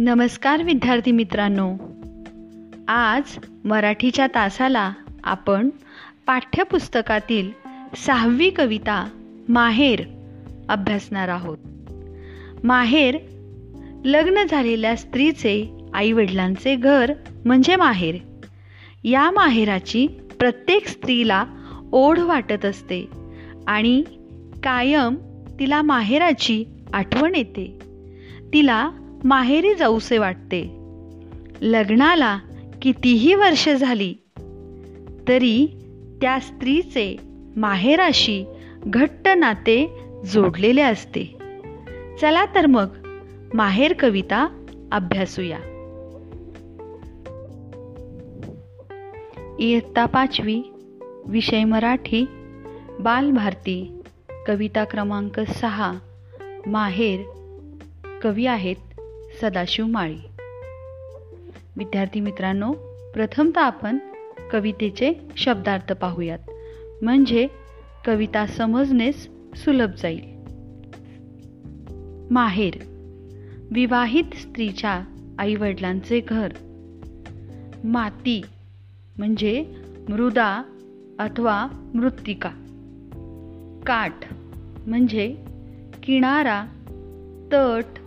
नमस्कार विद्यार्थी मित्रांनो. आज मराठीच्या तासाला आपण पाठ्यपुस्तकातील सहावी कविता माहेर अभ्यासणार आहोत. माहेर लग्न झालेल्या स्त्रीचे आईवडिलांचे घर म्हणजे माहेर. या माहेराची प्रत्येक स्त्रीला ओढ वाटत असते आणि कायम तिला माहेराची आठवण येते. तिला माहेरी जाऊसे वाटते. लग्नाला कितीही वर्ष झाली तरी त्या स्त्रीचे माहेराशी घट्ट नाते जोडलेले असते. चला तर मग माहेर कविता अभ्यासूया. इयत्ता पाचवी विषय मराठी बालभारती कविता क्रमांक सहा माहेर कवी आहेत सदाशिव माळी. विद्यार्थी मित्रांनो प्रथमतः आपण कवितेचे शब्दार्थ पाहूयात. म्हणजे कविता समजणेस सुलभ जाईल. माहेर. विवाहित स्त्रीच्या आईवडिलांचे घर. माती. म्हणजे मृदा अथवा मृत्तिका. काठ. म्हणजे किनारा तट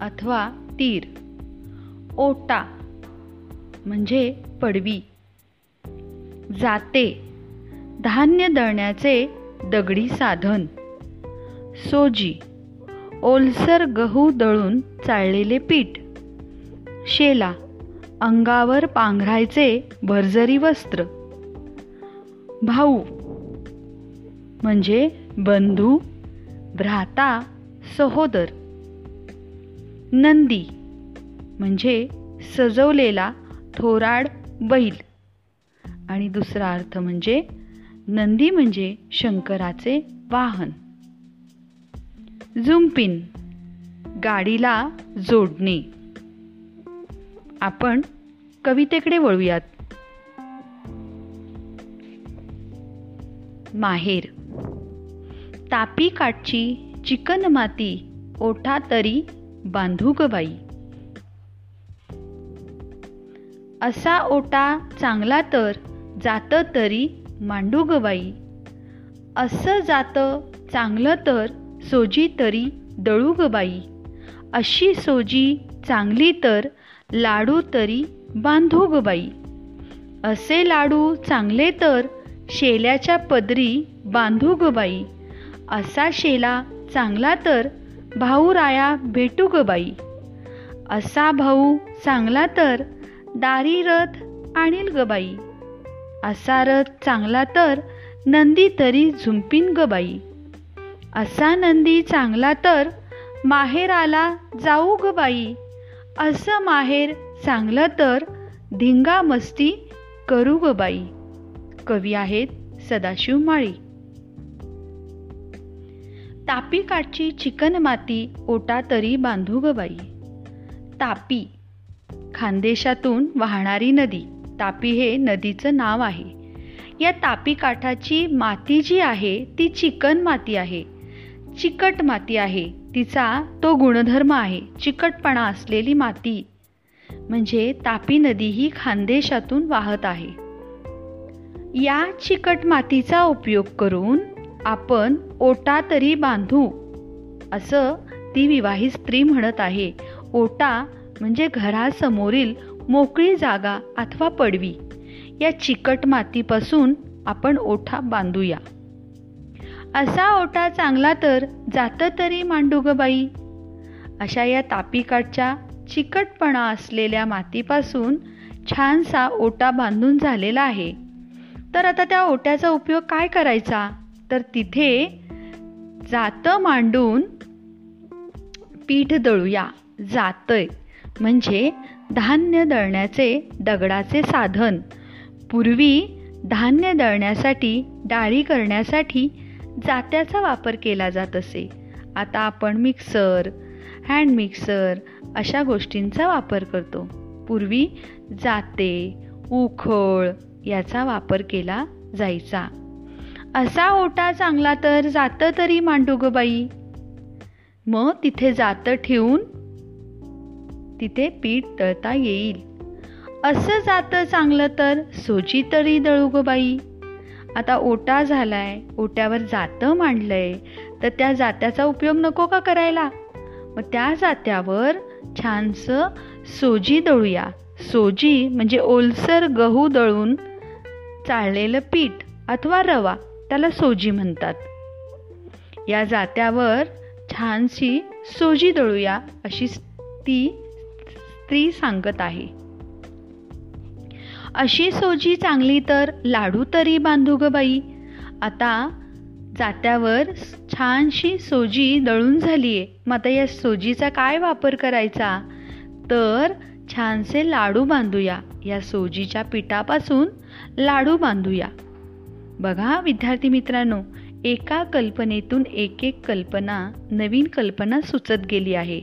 अथवा तीर. ओटा म्हणजे पडवी. जाते. धान्य दळण्याचे दगडी साधन. सोजी. ओलसर गहू दळून चाळलेले पीठ. शेला. अंगावर पांघरायचे भरजरी वस्त्र. भाऊ. म्हणजे बंधू भ्राता सहोदर. नंदी म्हणजे सजवलेला थोराड बैल. आणि दुसरा अर्थ म्हणजे नंदी म्हणजे शंकराचे वाहन. झुंपिन गाडीला जोडणे. आपण कवितेकडे वळूयात. माहेर. तापी काठची चिकन माती ओठा तरी बांधू ग बाई असा ओटा चांगला तर जात तरी मांडू ग बाई असं जातं चांगलं तर सोजी तरी दळू ग बाई अशी सोजी चांगली तर लाडू तरी बांधू ग बाई असे लाडू चांगले तर शेल्याच्या पदरी बांधू ग बाई असा शेला चांगला तर भाऊ राया भेटू ग बाई. असा भाऊ चांगला तर दारी रथ आणील ग बाई. असा रथ चांगला तर नंदी तरी झुंपीन ग बाई. असा नंदी चांगला तर माहेराला जाऊ ग बाई. असं माहेर चांगलं तर धिंगा मस्ती करू ग बाई. कवी आहेत सदाशिव माळी. तापी काठची चिकन माती ओटा तरी बांधू गबाई तापी खानदेशातून वाहणारी नदी. तापी हे नदीचं नाव आहे. या तापी काठाची माती जी आहे ती चिकन माती आहे. चिकट माती आहे. तिचा तो गुणधर्म आहे चिकटपणा असलेली माती. म्हणजे तापी नदी ही खानदेशातून वाहत आहे. या चिकट मातीचा उपयोग करून आपण ओटा तरी बांधू. असं ती विवाहित स्त्री म्हणत आहे. ओटा म्हणजे घरासमोरील मोकळी जागा अथवा पडवी. या चिकट मातीपासून आपण ओठा बांधूया. असा ओटा चांगला तर जातं तरी मांडू ग बाई. अशा या तापीकाठच्या चिकटपणा असलेल्या मातीपासून छानसा ओटा बांधून झालेला आहे. तर आता त्या ओट्याचा उपयोग काय करायचा? तर तिथे जातं मांडून पीठ दळूया जातय. म्हणजे धान्य दळण्याचे दगडाचे साधन. पूर्वी धान्य दळण्यासाठी डाळी करण्यासाठी जात्याचा वापर केला जात असे. आता आपण मिक्सर हँड मिक्सर अशा गोष्टींचा वापर करतो. पूर्वी जाते उखळ याचा वापर केला जायचा. असा ओटा चांगला तर जातं तरी मांडू बाई मग तिथे जातं ठेवून तिथे पीठ तळता येईल. असं जातं चांगलं तर सोची तरी दळू गं बाई आता ओटा झालाय ओट्यावर जातं मांडलंय तर त्या जात्याचा उपयोग नको का करायला? मग त्या जात्यावर छानसं सोजी दळूया. सोजी म्हणजे ओलसर गहू दळून चाळलेलं पीठ अथवा रवा. त्याला सोजी म्हणतात. या जात्यावर छानशी सोजी दळूया अशी ती स्त्री सांगत आहे. अशी सोजी चांगली तर लाडू तरी बांधू ग बाई. आता जात्यावर छानशी सोजी दळून झाली आहे मग आता या सोजीचा काय वापर करायचा? तर छानसे लाडू बांधूया. या सोजीच्या पिठापासून लाडू बांधूया. बघा विद्यार्थी मित्रांनो एका कल्पनेतून एक एक कल्पना नवीन कल्पना सुचत गेली आहे.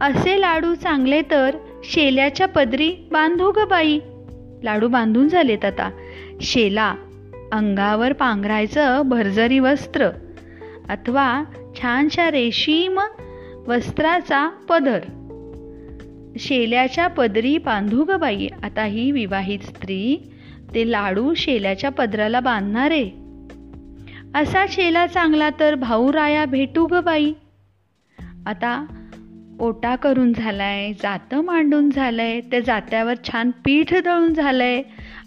असे लाडू चांगले तर शेल्याच्या पदरी बांधू ग बाई. लाडू बांधून झालेत आता. शेला अंगावर पांघरायचं भरजरी वस्त्र अथवा छानशा रेशीम वस्त्राचा पदर. शेल्याच्या पदरी बांधू ग बाई. आता ही विवाहित स्त्री ते लाडू शेल्याच्या पदराला बांधणारे. असा शेला चांगला तर भाऊ राया भेटू ग बाई. आता ओटा करून झालाय जातं मांडून झालंय त्या जात्यावर छान पीठ दळून झालंय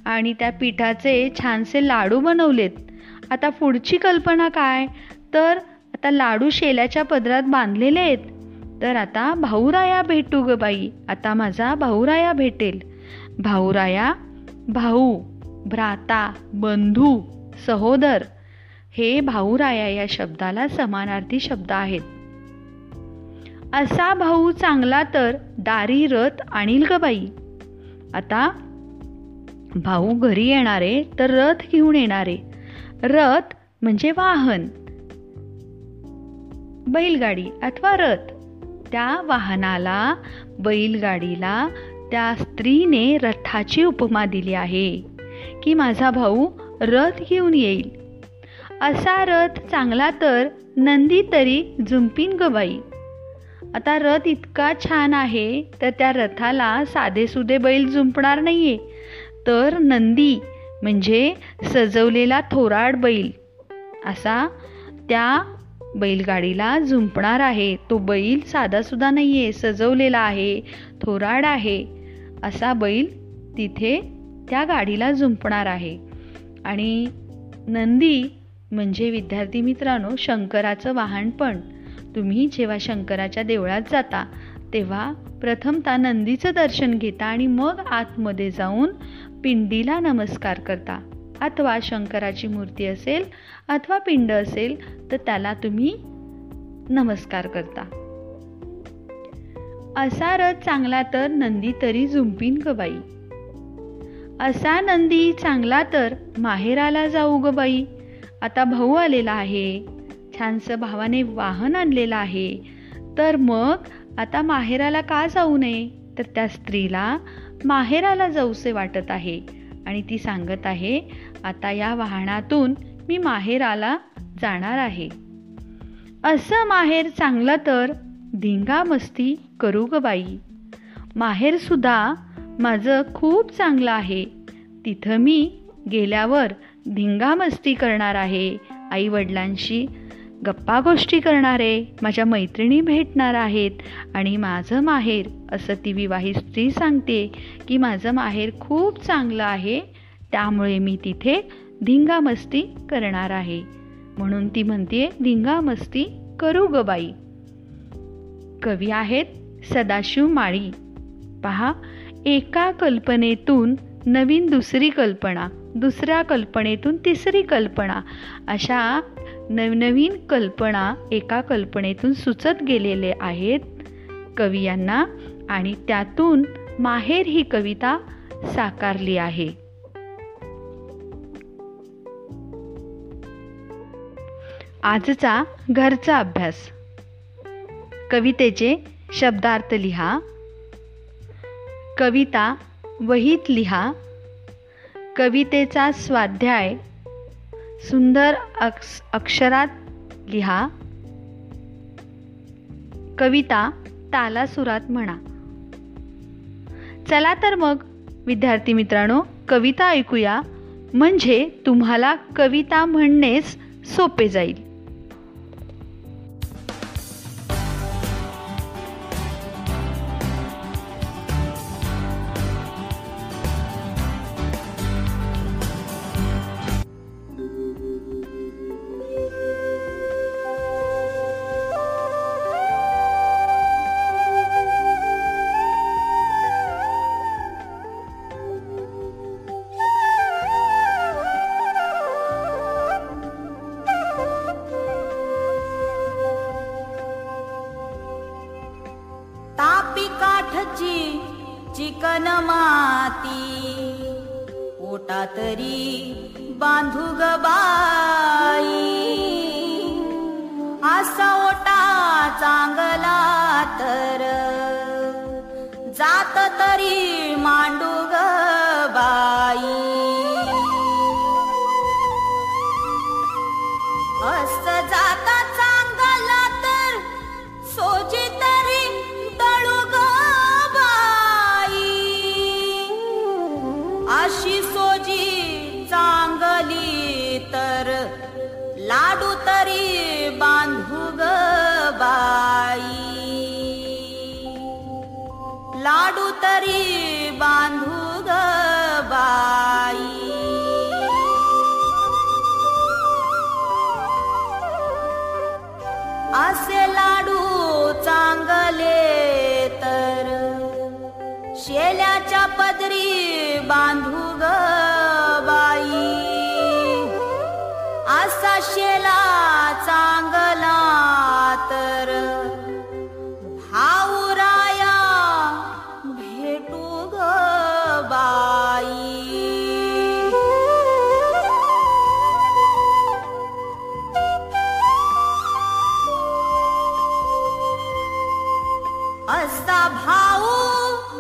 आणि त्या पिठाचे छानसे लाडू बनवलेत. आता पुढची कल्पना काय? तर आता लाडू शेल्याच्या पदरात बांधलेले आहेत. तर आता भाऊराया भेटू ग बाई. आता माझा भाऊराया भेटेल. भाऊराया भाऊ. भ्राता बंधू सहोदर हे भाऊराया या शब्दाला समानार्थी शब्द आहेत. असा भाऊ चांगला तर दारी रथ आणील ग बाई. आता भाऊ घरी येणारे तर रथ घेऊन येणारे. रथ म्हणजे वाहन. बैलगाडी अथवा रथ. त्या वाहनाला बैलगाडीला त्या स्त्रीने रथाची उपमा दिली आहे. की माझा भाऊ रथ घेऊन येईल. असा रथ चांगला तर नंदी तरी झुंपीन गबाई आता रथ इतका छान आहे तर त्या रथाला साधेसुधे बैल जुंपणार नाहीये. तर नंदी म्हणजे सजवलेला थोराड बैल. असा त्या बैलगाडीला झुंपणार आहे. तो बैल साधासुद्धा नाही आहे सजवलेला आहे थोराड आहे. असा बैल तिथे त्या गाडीला झुंपणार आहे. आणि नंदी म्हणजे विद्यार्थी मित्रांनो शंकराचं वाहन पण. तुम्ही जेव्हा शंकराच्या देवळात जाता तेव्हा प्रथमतः नंदीचं दर्शन घेता आणि मग आतमध्ये जाऊन पिंडीला नमस्कार करता. अथवा शंकराची मूर्ती असेल अथवा पिंड असेल तर त्याला तुम्ही नमस्कार करता. असा रथ चांगला तर नंदी तरी झुंपीन ग बाई. असा नंदी चांगला तर माहेराला जाऊ ग बाई. आता भाऊ आलेला आहे. छानसं भावाने वाहन आणलेलं आहे. तर मग आता माहेराला का जाऊ नये? तर त्या स्त्रीला माहेराला जाऊसे वाटत आहे. आणि ती सांगत आहे आता या वाहनातून मी माहेराला जाणार आहे. असं माहेर चांगलं तर धिंगा मस्ती करू ग बाई. माहेरसुद्धा माझं खूप चांगलं आहे. तिथं मी गेल्यावर धिंगा मस्ती करणार आहे. आई वडिलांशी गप्पा गोष्टी करणारे माझ्या मैत्रिणी भेटणार आहेत आणि माझं माहेर असं ती विवाहित स्त्री सांगते की माझं माहेर खूप चांगलं आहे त्यामुळे मी तिथे धिंगा मस्ती करणार आहे. म्हणून ती म्हणते धिंगा मस्ती करू ग बाई. कवी आहेत सदाशिव माळी. पहा एका कल्पनेतून नवीन दुसरी कल्पना दुसऱ्या कल्पनेतून तिसरी कल्पना. अशा नवनवीन कल्पना एका कल्पनेतून सुचत गेलेले आहेत कवी यांना आणि त्यातून माहेर ही कविता साकारली आहे. आजचा घरचा अभ्यास. कवितेचे शब्दार्थ लिहा. कविता वहीत लिहा. कवितेचा स्वाध्याय सुंदर अक्ष अक्षरात लिहा. कविता तालासुरात म्हणा. चला तर मग विद्यार्थी मित्रांनो कविता ऐकूया. म्हणजे तुम्हाला कविता म्हणणेच सोपे जाईल. अशी सोजी चांगली तर लाडू तरी बांधू ग बाई. लाडू तरी बांधू ग बाई. असे लाडू चांगले तर. शेल्याच्या पदरी बांधू असता भाऊ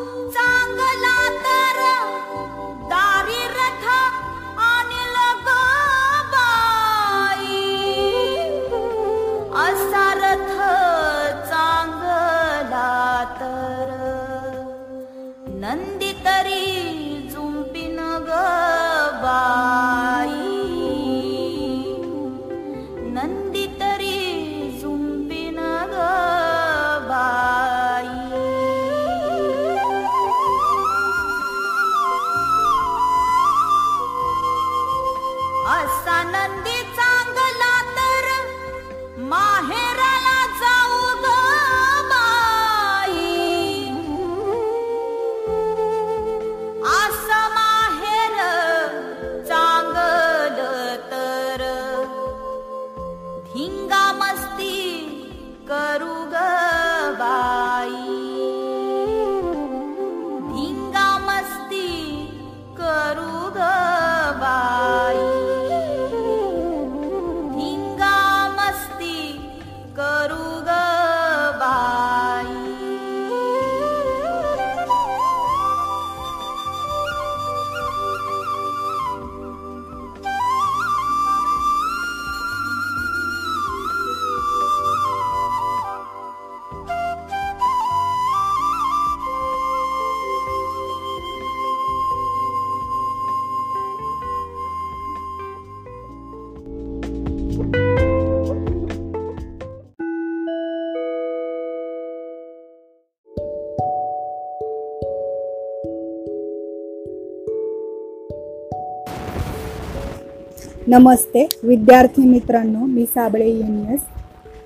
नमस्ते विद्यार्थी मित्रांनो मी साबळे एस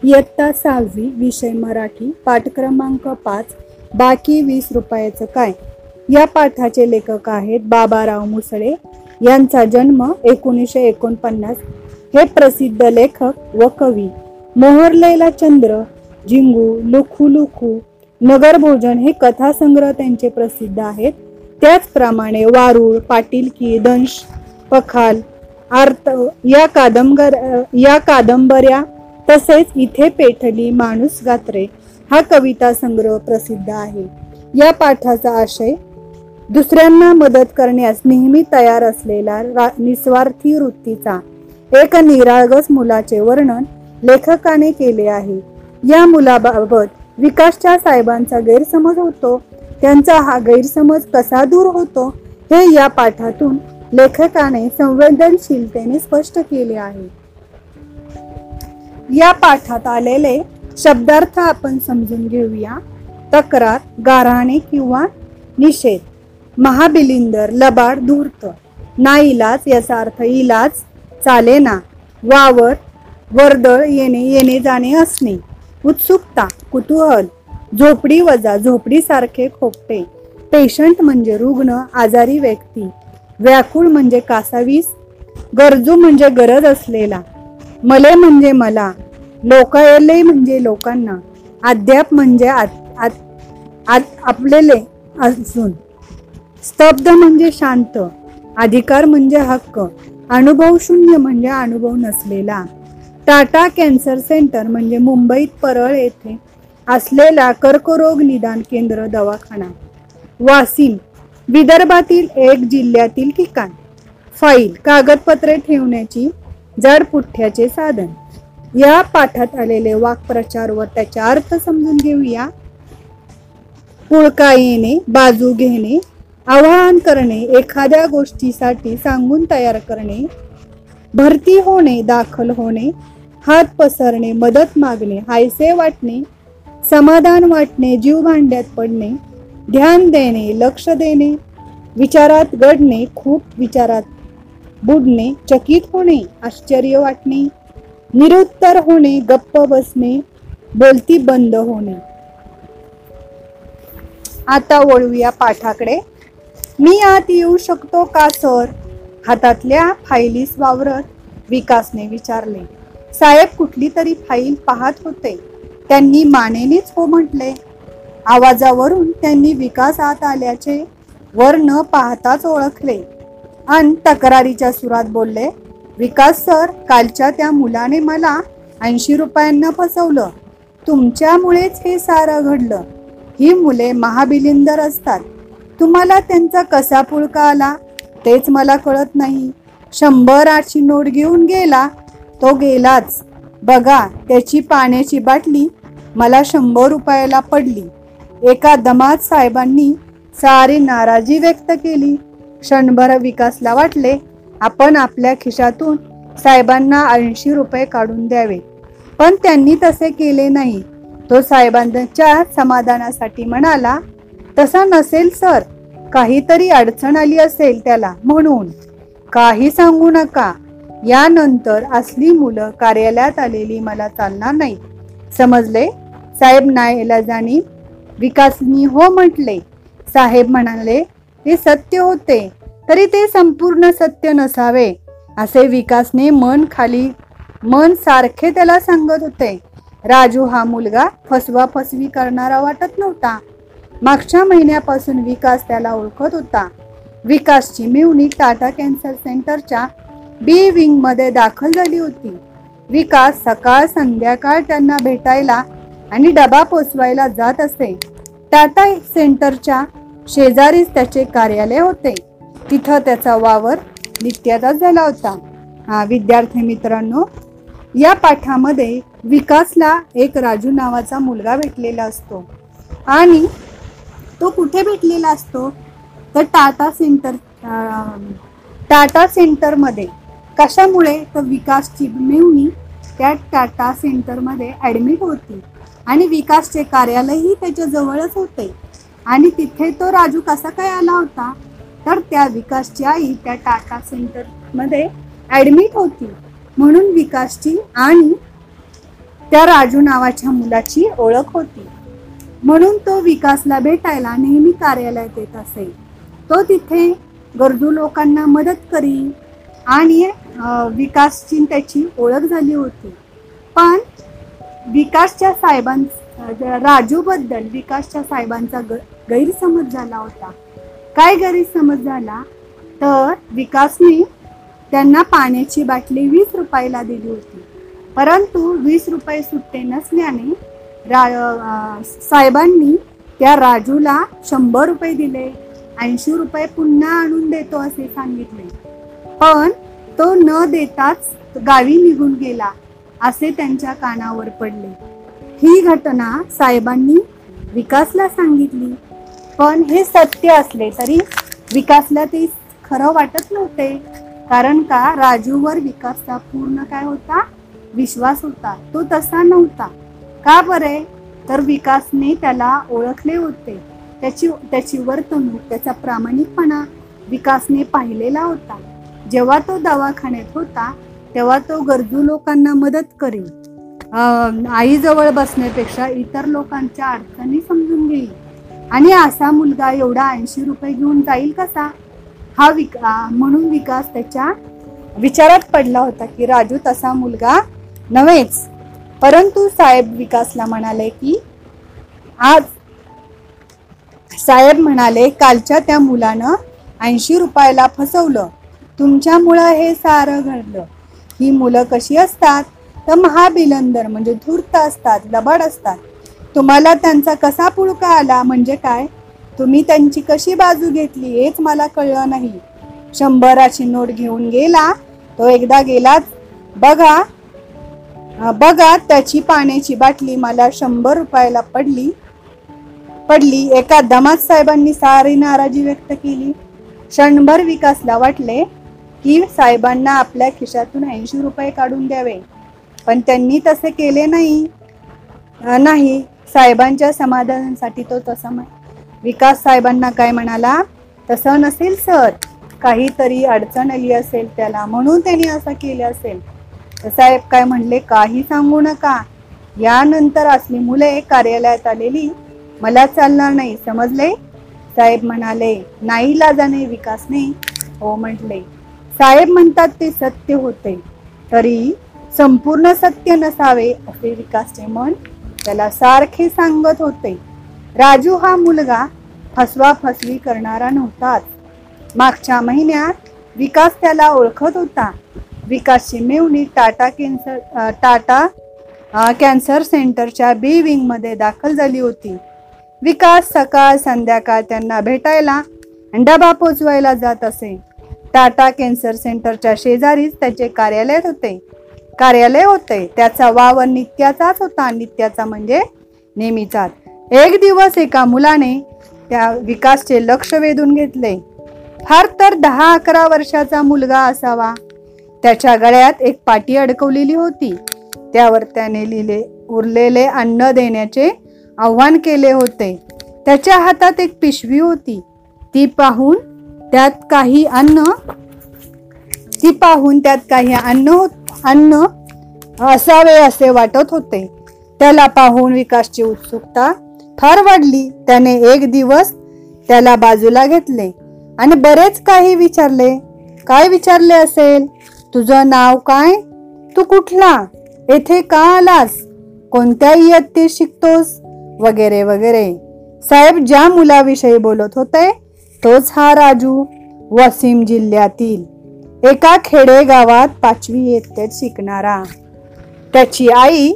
इयत्ता सहावी विषय मराठी पाठ क्रमांक पाच बाकी वीस रुपयाचं काय? या पाठाचे लेखक आहेत बाबाराव मुसळे. यांचा जन्म एकोणीसशे एकोणपन्नास. हे प्रसिद्ध लेखक व कवी. मोहरलेला चंद्र झिंगू लुखू लुखू. नगर भोजन हे कथासंग्रह त्यांचे प्रसिद्ध आहेत. त्याचप्रमाणे वारुळ पाटीलकी दंश पखाल आर्त या कादंबर या कादंबऱ्या तसेच इथे पेठली माणूस गात्रे. हा कविता संग्रह प्रसिद्ध आहे. या पाठाचा आशय दुसऱ्यांना मदत करण्यास नेहमी तयार असलेला रा- निस्वार्थी वृत्तीचा एक निरागस मुलाचे वर्णन लेखकाने केले आहे. या मुलाबाबत विकासच्या साहेबांचा गैरसमज होतो. त्यांचा हा गैरसमज कसा दूर होतो हे या पाठातून लेखकाने संवेदनशीलतेने स्पष्ट केले आहे. या पाठात आलेले शब्दार्थ आपण समजून घेऊया. तक्रार गाराणे किंवा निषेध. महाबिलिंदर लबाड धूर्त. नाईलाज याचा अर्थ इलाज चालेना वावर वर्दळ येणे येणे जाणे असणे. उत्सुकता कुतूहल. झोपडी वजा झोपडीसारखे खोपटे. पेशंट म्हणजे रुग्ण आजारी व्यक्ती. व्याकुळ म्हणजे कासावीस गरजू म्हणजे गरज असलेला मले म्हणजे मला लोकायले म्हणजे लोकांना अद्याप म्हणजे आत- आत- आत- आपलेले असून स्तब्ध म्हणजे शांत अधिकार म्हणजे हक्क अनुभव शून्य म्हणजे अनुभव नसलेला टाटा कॅन्सर सेंटर म्हणजे मुंबईत परळ येथे असलेला कर्करोग निदान केंद्र दवाखाना वासिम विदर्भातील एक जिल्ह्यातील ठिकाण. फाईल कागदपत्रे ठेवण्याची जडपुठ्ठ्याचे साधन. या पाठात आलेले वाक्प्रचार व त्याचा अर्थ समजून घेऊया. पुळका येणे बाजू घेणे आवाहन करणे एखाद्या गोष्टीसाठी सांगून तयार करणे भरती होणे दाखल होणे हात पसरणे मदत मागणे हायसे वाटणे समाधान वाटणे जीव भांड्यात पडणे ध्यान देणे लक्ष देणे विचारात गडणे खूप विचारात बुडणे चकित होणे आश्चर्य वाटणे निरुत्तर होणे गप्प बसणे बोलती बंद होणे. आता वळूया पाठाकडे. मी आत येऊ शकतो का सर? हातातल्या फाईलीस वावरत विकासने विचारले. साहेब कुठली तरी फाईल पाहत होते. त्यांनी मानेनेच हो म्हटले. आवाजावरून त्यांनी विकासात आल्याचे वर न पाहताच ओळखले. आणि तक्रारीच्या सुरात बोलले विकास सर कालच्या त्या मुलाने मला ऐंशी रुपयांना फसवलं. तुमच्यामुळेच हे सारं घडलं. ही मुले महाबिलिंदर असतात. तुम्हाला त्यांचा कसा पुळका आला? तेच मला कळत नाही. शंभर आठची नोट घेऊन गेला तो गेलाच. बघा त्याची पाण्याची बाटली मला शंभर रुपयाला पडली. एका दमात साहेबांनी सारी नाराजी व्यक्त केली. क्षणभर विकासला वाटले आपण आपल्या खिशातून साहेबांना ऐंशी रुपये काढून द्यावे. पण त्यांनी तसे केले नाही. तो साहेबांच्या समाधानासाठी म्हणाला तसा नसेल सर काहीतरी अडचण आली असेल त्याला म्हणून. काही सांगू नका. यानंतर असली मुलं कार्यालयात आलेली मला चालणार नाही. समजले? साहेब नाईलाजानी विकासनी हो म्हटले. साहेब म्हणाले ते सत्य होते तरी ते संपूर्ण सत्य नसावे. असे विकासने मन खाली मन सारखे त्याला सांगत होते. राजू हा मुलगा फसवा फसवी करणारा वाटत नव्हता. मागच्या महिन्यापासून विकास त्याला ओळखत होता. विकासची मिवणी टाटा कॅन्सर सेंटरच्या बी विंगमध्ये दाखल झाली होती. विकास सकाळ संध्याकाळ त्यांना भेटायला आणि डबा पोचवायला जात असे टाटा सेंटरच्या शेजारीच त्याचे कार्यालय होते. तिथं त्याचा वावर नित्याचाच झाला होता. हा विद्यार्थी मित्रांनो या पाठामध्ये विकासला एक राजू नावाचा मुलगा भेटलेला असतो. आणि तो कुठे भेटलेला असतो? तर टाटा सेंटर टाटा सेंटरमध्ये. कशामुळे? तर विकासची मिळवणी त्या टाटा सेंटरमध्ये ॲडमिट होती. आणि विकासचे कार्यालयही त्याच्या जवळच होते. आणि तिथे तो राजू कसा काय आला होता? तर त्या विकासची आई त्या टाटा सेंटरमध्ये ॲडमिट होती. म्हणून विकासची आणि त्या राजू नावाच्या मुलाची ओळख होती. म्हणून तो विकासला भेटायला नेहमी कार्यालयात येत असे. तो तिथे गरजू लोकांना मदत करी आणि विकासची त्याची ओळख झाली होती. पण विकासच्या साहेबां राजूबद्दल विकासच्या साहेबांचा ग गैरसमज झाला होता. काय गैरसमज झाला? तर विकासने त्यांना पाण्याची बाटली वीस रुपयाला दिली होती. परंतु वीस रुपये सुट्टे नसल्याने रा साहेबांनी त्या राजूला शंभर रुपये दिले. ऐंशी रुपये पुन्हा आणून देतो असे सांगितले. पण तो न देताच गावी निघून गेला. असे त्यांच्या कानावर पडले. ही घटना साहेबांनी विकासला सांगितली. पण हे सत्य असले तरी विकासला ते खरं वाटत नव्हते. कारण का? राजूवर विकासचा पूर्ण काय होता? विश्वास होता. तो तसा नव्हता. का बरे? तर विकासने त्याला ओळखले होते. त्याची त्याची वर्तणूक त्याचा प्रामाणिकपणा विकासने पाहिलेला होता. जेव्हा तो दवाखान्यात होता तेव्हा तो गरजू लोकांना मदत करेल. आईजवळ बसण्यापेक्षा इतर लोकांच्या अडचणी समजून घेईल. आणि असा मुलगा एवढा ऐंशी रुपये घेऊन जाईल कसा? हा विका म्हणून विकास त्याच्या विचारात पडला होता की राजू तसा मुलगा नव्हेच. परंतु साहेब विकासला म्हणाले की आज साहेब म्हणाले कालच्या त्या मुलानं ऐंशी रुपयाला फसवलं. तुमच्यामुळं हे सारं घडलं. ही मुलं कशी असतात? तर महाबिलंदर म्हणजे धूर्त असतात लबाड असतात. तुम्हाला त्यांचा कसा पुळका आला म्हणजे काय? तुम्ही त्यांची कशी बाजू घेतली हेच मला कळलं नाही. शंभराची नोट घेऊन गेला तो एकदा गेलाच बघा बघा त्याची पाण्याची बाटली मला शंभर रुपयाला पडली. पडली. एका दमात साहेबांनी सारी नाराजी व्यक्त केली. क्षणभर विकासला वाटले. की साहेबांना आपल्या खिशातून ऐंशी रुपये काढून द्यावे. पण त्यांनी तसे केले नाही. नाही. साहेबांच्या समाधानासाठी तो तसा म्हण- विकास साहेबांना काय म्हणाला? तसं नसेल सर. काहीतरी अडचण आली असेल त्याला म्हणून त्यांनी असं केलं असेल. तर साहेब काय म्हणले? काही सांगू नका. यानंतर असली मुले कार्यालयात आलेली मला चालणार नाही. समजले? साहेब म्हणाले नाही लाजाने विकासने. हो म्हटले. साहेब म्हणतात ते सत्य होते. तरी संपूर्ण सत्य नसावे असे विकासचे मन त्याला सारखे सांगत होते. राजू हा मुलगा फसवा फसवी करणारा नव्हताच. मागच्या महिन्यात विकास त्याला ओळखत होता. विकासची मेवणी टाटा कॅन्सर टाटा कॅन्सर सेंटरच्या बी विंगमध्ये दाखल झाली होती. विकास सकाळ संध्याकाळ त्यांना भेटायला डबा पोचवायला जात असे. टाटा कॅन्सर सेंटरच्या शेजारीच त्याचे कार्यालय होते. कार्यालय होते. त्याचा वावर नित्याचाच होता. नित्याचा म्हणजे नेहमीचाच. एक दिवस एका मुलाने त्या विकासचे लक्ष वेधून घेतले. फार तर दहा अकरा वर्षाचा मुलगा असावा. त्याच्या गळ्यात एक पाटी अडकवलेली होती. त्यावर त्याने लिहिले उरलेले अन्न देण्याचे आव्हान केले होते. त्याच्या हातात एक पिशवी होती. ती पाहून त्यात काही अन्न ती पाहून त्यात काही अन्न अन्न असावे असे वाटत होते. त्याला पाहून विकासची उत्सुकता फार वाढली. त्याने एक दिवस त्याला बाजूला घेतले आणि बरेच काही विचारले. काय विचारले असेल? तुझं नाव काय? तू कुठला? येथे का आलास? कोणत्या इयत्तेत शिकतोस? वगैरे वगैरे. साहेब ज्या मुलाविषयी बोलत होते तोच हा राजू वसीम जिल्ह्यातील एका खेडेगावात पाचवी इयत्तेत शिकणारा. त्याची आई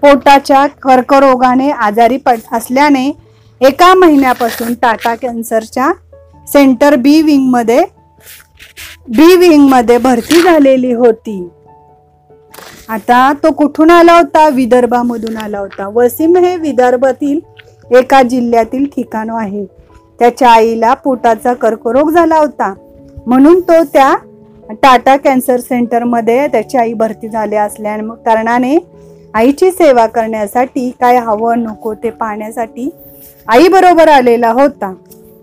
पोटाच्या कर्करोगाने आजारी पड असल्याने एका महिन्यापासून टाटा कॅन्सरच्या सेंटर बी विंगमध्ये बी विंगमध्ये भरती झालेली होती. आता तो कुठून आला होता? विदर्भामधून आला होता. वसीम हे विदर्भातील एका जिल्ह्यातील ठिकाण आहे. त्याच्या आईला पोटाचा कर्करोग झाला होता. म्हणून तो त्या टाटा कॅन्सर सेंटरमध्ये त्याची आई भरती झाली असल्या कारणाने आईची सेवा करण्यासाठी काय हवं नको ते पाहण्यासाठी आईबरोबर आलेला होता.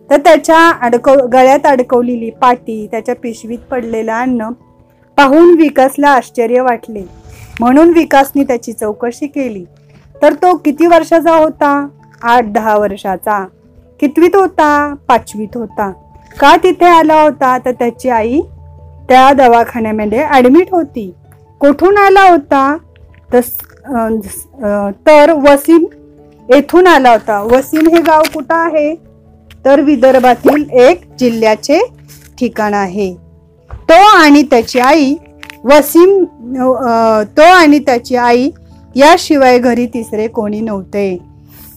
तर त्याच्या अडकव गळ्यात अडकवलेली पाटी त्याच्या पिशवीत पडलेलं अन्न पाहून विकासला आश्चर्य वाटले. म्हणून विकासने त्याची चौकशी केली. तर तो किती वर्षाचा होता? आठ दहा वर्षाचा. कितवीत होता? पाचवीत होता. का तिथे आला होता? तर त्याची आई त्या दवाखान्यामध्ये ॲडमिट होती. कुठून आला होता? तर तर वसीम येथून आला होता. वसीम हे गाव कुठं आहे? तर विदर्भातील एक जिल्ह्याचे ठिकाण आहे. तो आणि त्याची आई वसीम तो आणि त्याची आई याशिवाय घरी तिसरे कोणी नव्हते.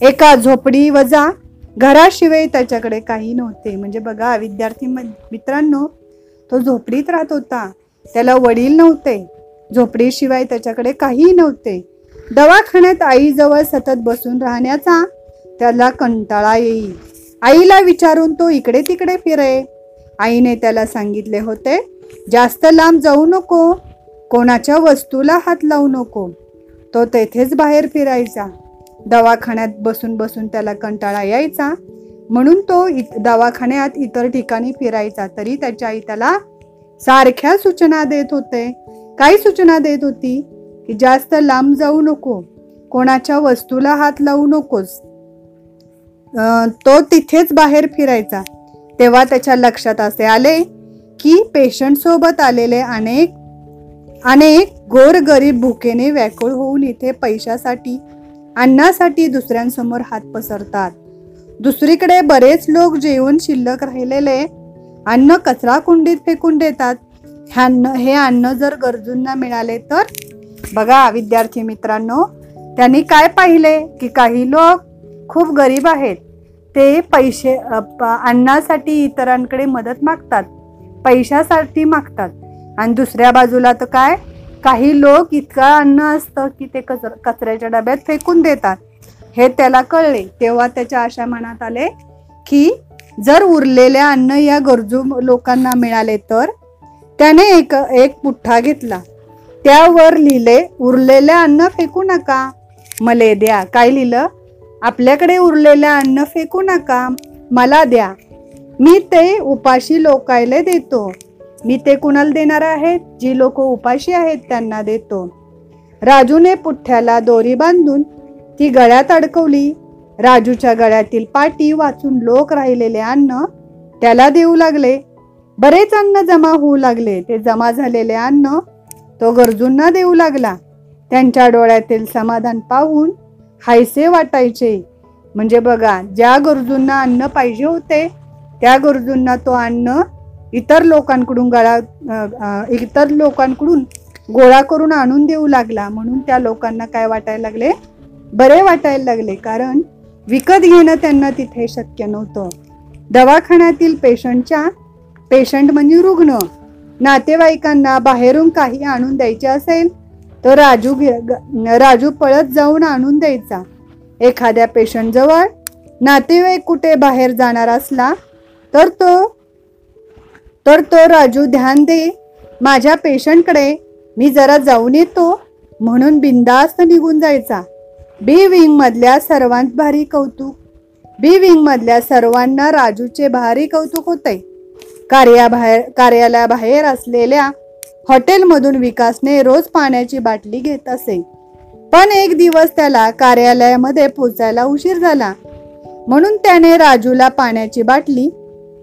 एका झोपडी वजा घराशिवाय त्याच्याकडे काही नव्हते. म्हणजे बघा विद्यार्थी म- मित्रांनो तो झोपडीत राहत होता. त्याला वडील नव्हते. झोपडीशिवाय त्याच्याकडे काहीही नव्हते. दवाखान्यात आईजवळ सतत बसून राहण्याचा त्याला कंटाळा येईल. आईला विचारून तो इकडे तिकडे फिरे. आईने त्याला सांगितले होते जास्त लांब जाऊ नको. कोणाच्या वस्तूला हात लावू नको. तो तेथेच बाहेर फिरायचा. दवाखान्यात बसून बसून त्याला कंटाळा यायचा. म्हणून तो इत दवाखान्यात इतर ठिकाणी फिरायचा. तरी त्याच्या आई त्याला सारख्या सूचना देत होते. काय सूचना देत होती? की जास्त लांब जाऊ नको. कोणाच्या वस्तूला हात लावू नकोस. तो तिथेच बाहेर फिरायचा. तेव्हा त्याच्या लक्षात असे आले की पेशंटसोबत आलेले अनेक अनेक गोरगरीब भुकेने व्याकुळ होऊन इथे पैशासाठी अन्नासाठी दुसऱ्यांसमोर हात पसरतात. दुसरीकडे बरेच लोक जेवण शिल्लक राहिलेले अन्न कचरा कुंडीत फेकून देतात. हे अन्न हे अन्न जर गरजूंना मिळाले तर? बघा विद्यार्थी मित्रांनो त्यांनी काय पाहिले की काही लोक खूप गरीब आहेत. ते पैसे अन्नासाठी इतरांकडे मदत मागतात. पैशासाठी मागतात. आणि दुसऱ्या बाजूला तर काय? काही लोक इतकं अन्न असतं की ते कचर कचऱ्याच्या डब्यात फेकून देतात. हे त्याला कळले. तेव्हा त्याच्या अशा मनात आले की जर उरलेले अन्न या गरजू लोकांना मिळाले तर त्याने एक एक पुठ्ठा घेतला. त्यावर लिहिले उरलेले अन्न फेकू नका. मले द्या. काय लिहिलं? आपल्याकडे उरलेले अन्न फेकू नका. मला द्या. मी ते उपाशी लोकायला देतो. मी ते कुणाला देणार आहेत जी लोक उपाशी आहेत त्यांना देतो. राजूने पुठ्ठ्याला दोरी बांधून ती गळ्यात अडकवली. राजूच्या गळ्यातील पाटी वाचून लोक राहिलेले अन्न त्याला देऊ लागले. बरेच अन्न जमा होऊ लागले. ते जमा झालेले अन्न तो गरजूंना देऊ लागला. त्यांच्या डोळ्यातील समाधान पाहून हायसे वाटायचे. म्हणजे बघा ज्या गरजूंना अन्न पाहिजे होते त्या गरजूंना तो अन्न इतर लोकांकडून गळा इतर लोकांकडून गोळा करून आणून देऊ लागला. म्हणून त्या लोकांना काय वाटायला लागले? बरे वाटायला लागले. कारण विकत घेणं त्यांना तिथे शक्य नव्हतं. दवाखान्यातील पेशंटच्या पेशंट म्हणजे रुग्ण. नातेवाईकांना बाहेरून काही आणून द्यायचे असेल तर राजू घे- ग- राजू पळत जाऊन आणून द्यायचा. एखाद्या पेशंटजवळ नातेवाईक कुठे बाहेर जाणार असला तर तो तर तो राजू ध्यान दे. माझ्या पेशंटकडे मी जरा जाऊन येतो. म्हणून बिंदास्त निघून जायचा. बी विंगमधल्या सर्वांत भारी कौतुक. बी विंगमधल्या सर्वांना राजूचे भारी कौतुक होते. कार्याबाहेर कार्यालयाबाहेर असलेल्या हॉटेलमधून विकासने रोज पाण्याची बाटली घेत असे. पण एक दिवस त्याला कार्यालयामध्ये पोचायला उशीर झाला. म्हणून त्याने राजूला पाण्याची बाटली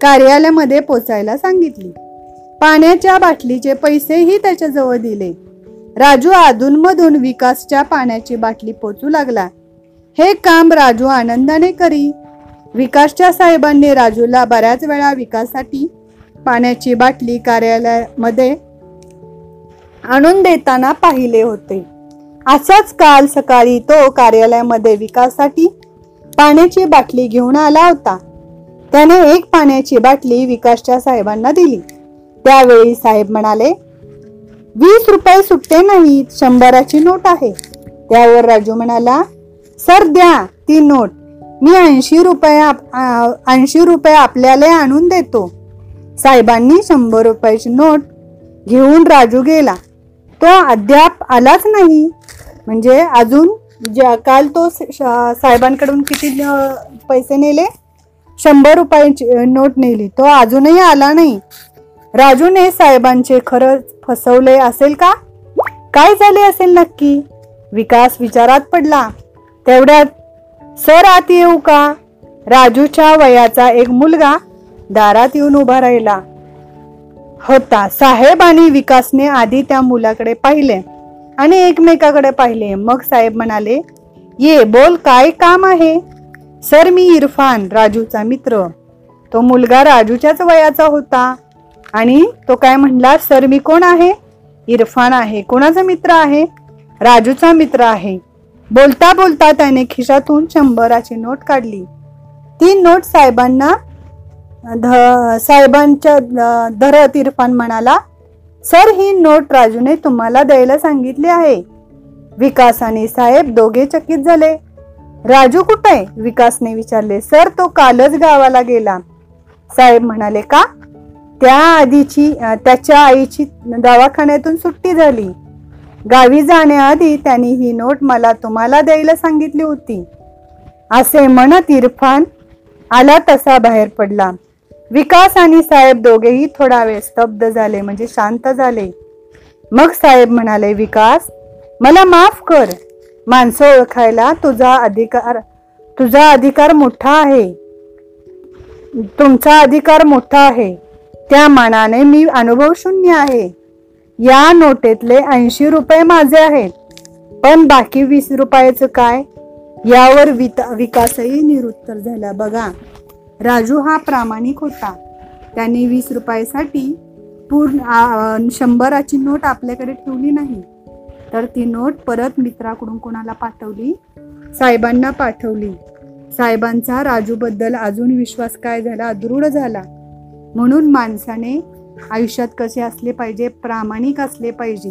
कार्यालयामध्ये पोचायला सांगितली. पाण्याच्या बाटलीचे पैसेही त्याच्याजवळ दिले. राजू अधूनमधून विकासच्या पाण्याची बाटली पोचू लागला. हे काम राजू आनंदाने करी. विकासच्या साहेबांनी राजूला बऱ्याच वेळा विकासासाठी पाण्याची बाटली कार्यालयामध्ये आणून देताना पाहिले होते. असाच काल सकाळी तो कार्यालयामध्ये विकासासाठी पाण्याची बाटली घेऊन आला होता. त्याने एक पाण्याची बाटली विकासच्या साहेबांना दिली. त्यावेळी साहेब म्हणाले वीस रुपये सुटते नाहीत शंभराची नोट आहे. त्यावर राजू म्हणाला सर द्या ती नोट. मी ऐंशी रुपये ऐंशी रुपये आपल्याला आणून देतो. साहेबांनी शंभर रुपयाची नोट घेऊन राजू गेला. तो अद्याप आलाच नाही. म्हणजे अजून ज्या काल तो स- साहेबांकडून किती पैसे नेले? शंभर रुपयाची नोट नेली. तो अजूनही आला नाही. राजूने साहेबांचे खरंच फसवले असेल का? काय झाले असेल नक्की? विकास विचारात पडला. तेवढ्यात सर आत येऊ का? राजूच्या वयाचा एक मुलगा दारात येऊन उभा राहिला. होता. साहेब आणि विकासने आधी त्या मुलाकडे पाहिले आणि एकमेकाकडे पाहिले. मग साहेब म्हणाले ये बोल काय काम आहे? सर मी इरफान राजूचा मित्र. तो मुलगा राजूच्याच वयाचा होता. आणि तो काय म्हणला सर मी कोण आहे? इरफान आहे. कोणाचा मित्र आहे? राजूचा मित्र आहे. बोलता बोलता त्याने खिशातून शंभराची नोट काढली. ती नोट साहेबांना ध- साहेबांच्या धरत इरफान म्हणाला सर ही नोट राजूने तुम्हाला द्यायला सांगितली आहे. विकास आणि साहेब दोघे चकित झाले. राजू कुठे? विकासने विचारले. सर तो कालच गावाला गेला. साहेब म्हणाले का? त्या आधीची त्याच्या आईची दवाखान्यातून सुट्टी झाली. गावी जाण्याआधी त्यांनी ही नोट मला तुम्हाला द्यायला सांगितली होती. असे म्हणत इरफान आला तसा बाहेर पडला. विकास आणि साहेब दोघेही थोडा वेळ स्तब्ध झाले म्हणजे शांत झाले. मग साहेब म्हणाले विकास मला माफ कर. माणसं ओळखायला तुझा अधिकार तुझा अधिकार मोठा आहे. तुमचा अधिकार मोठा आहे. त्या मानाने मी अनुभव शून्य आहे. या नोटेतले ऐंशी रुपये माझे आहेत. पण बाकी वीस रुपयाचं काय? यावर विता विकासही निरुत्तर झाला. बघा राजू हा प्रामाणिक होता. त्याने वीस रुपयासाठी पूर्ण शंभराची नोट आपल्याकडे ठेवली नाही. तर ती नोट परत मित्राकडून कोणाला पाठवली? साहेबांना पाठवली. साहेबांचा राजूबद्दल अजून विश्वास काय झाला? दृढ झाला. म्हणून माणसाने आयुष्यात कसे असले पाहिजे? प्रामाणिक असले पाहिजे.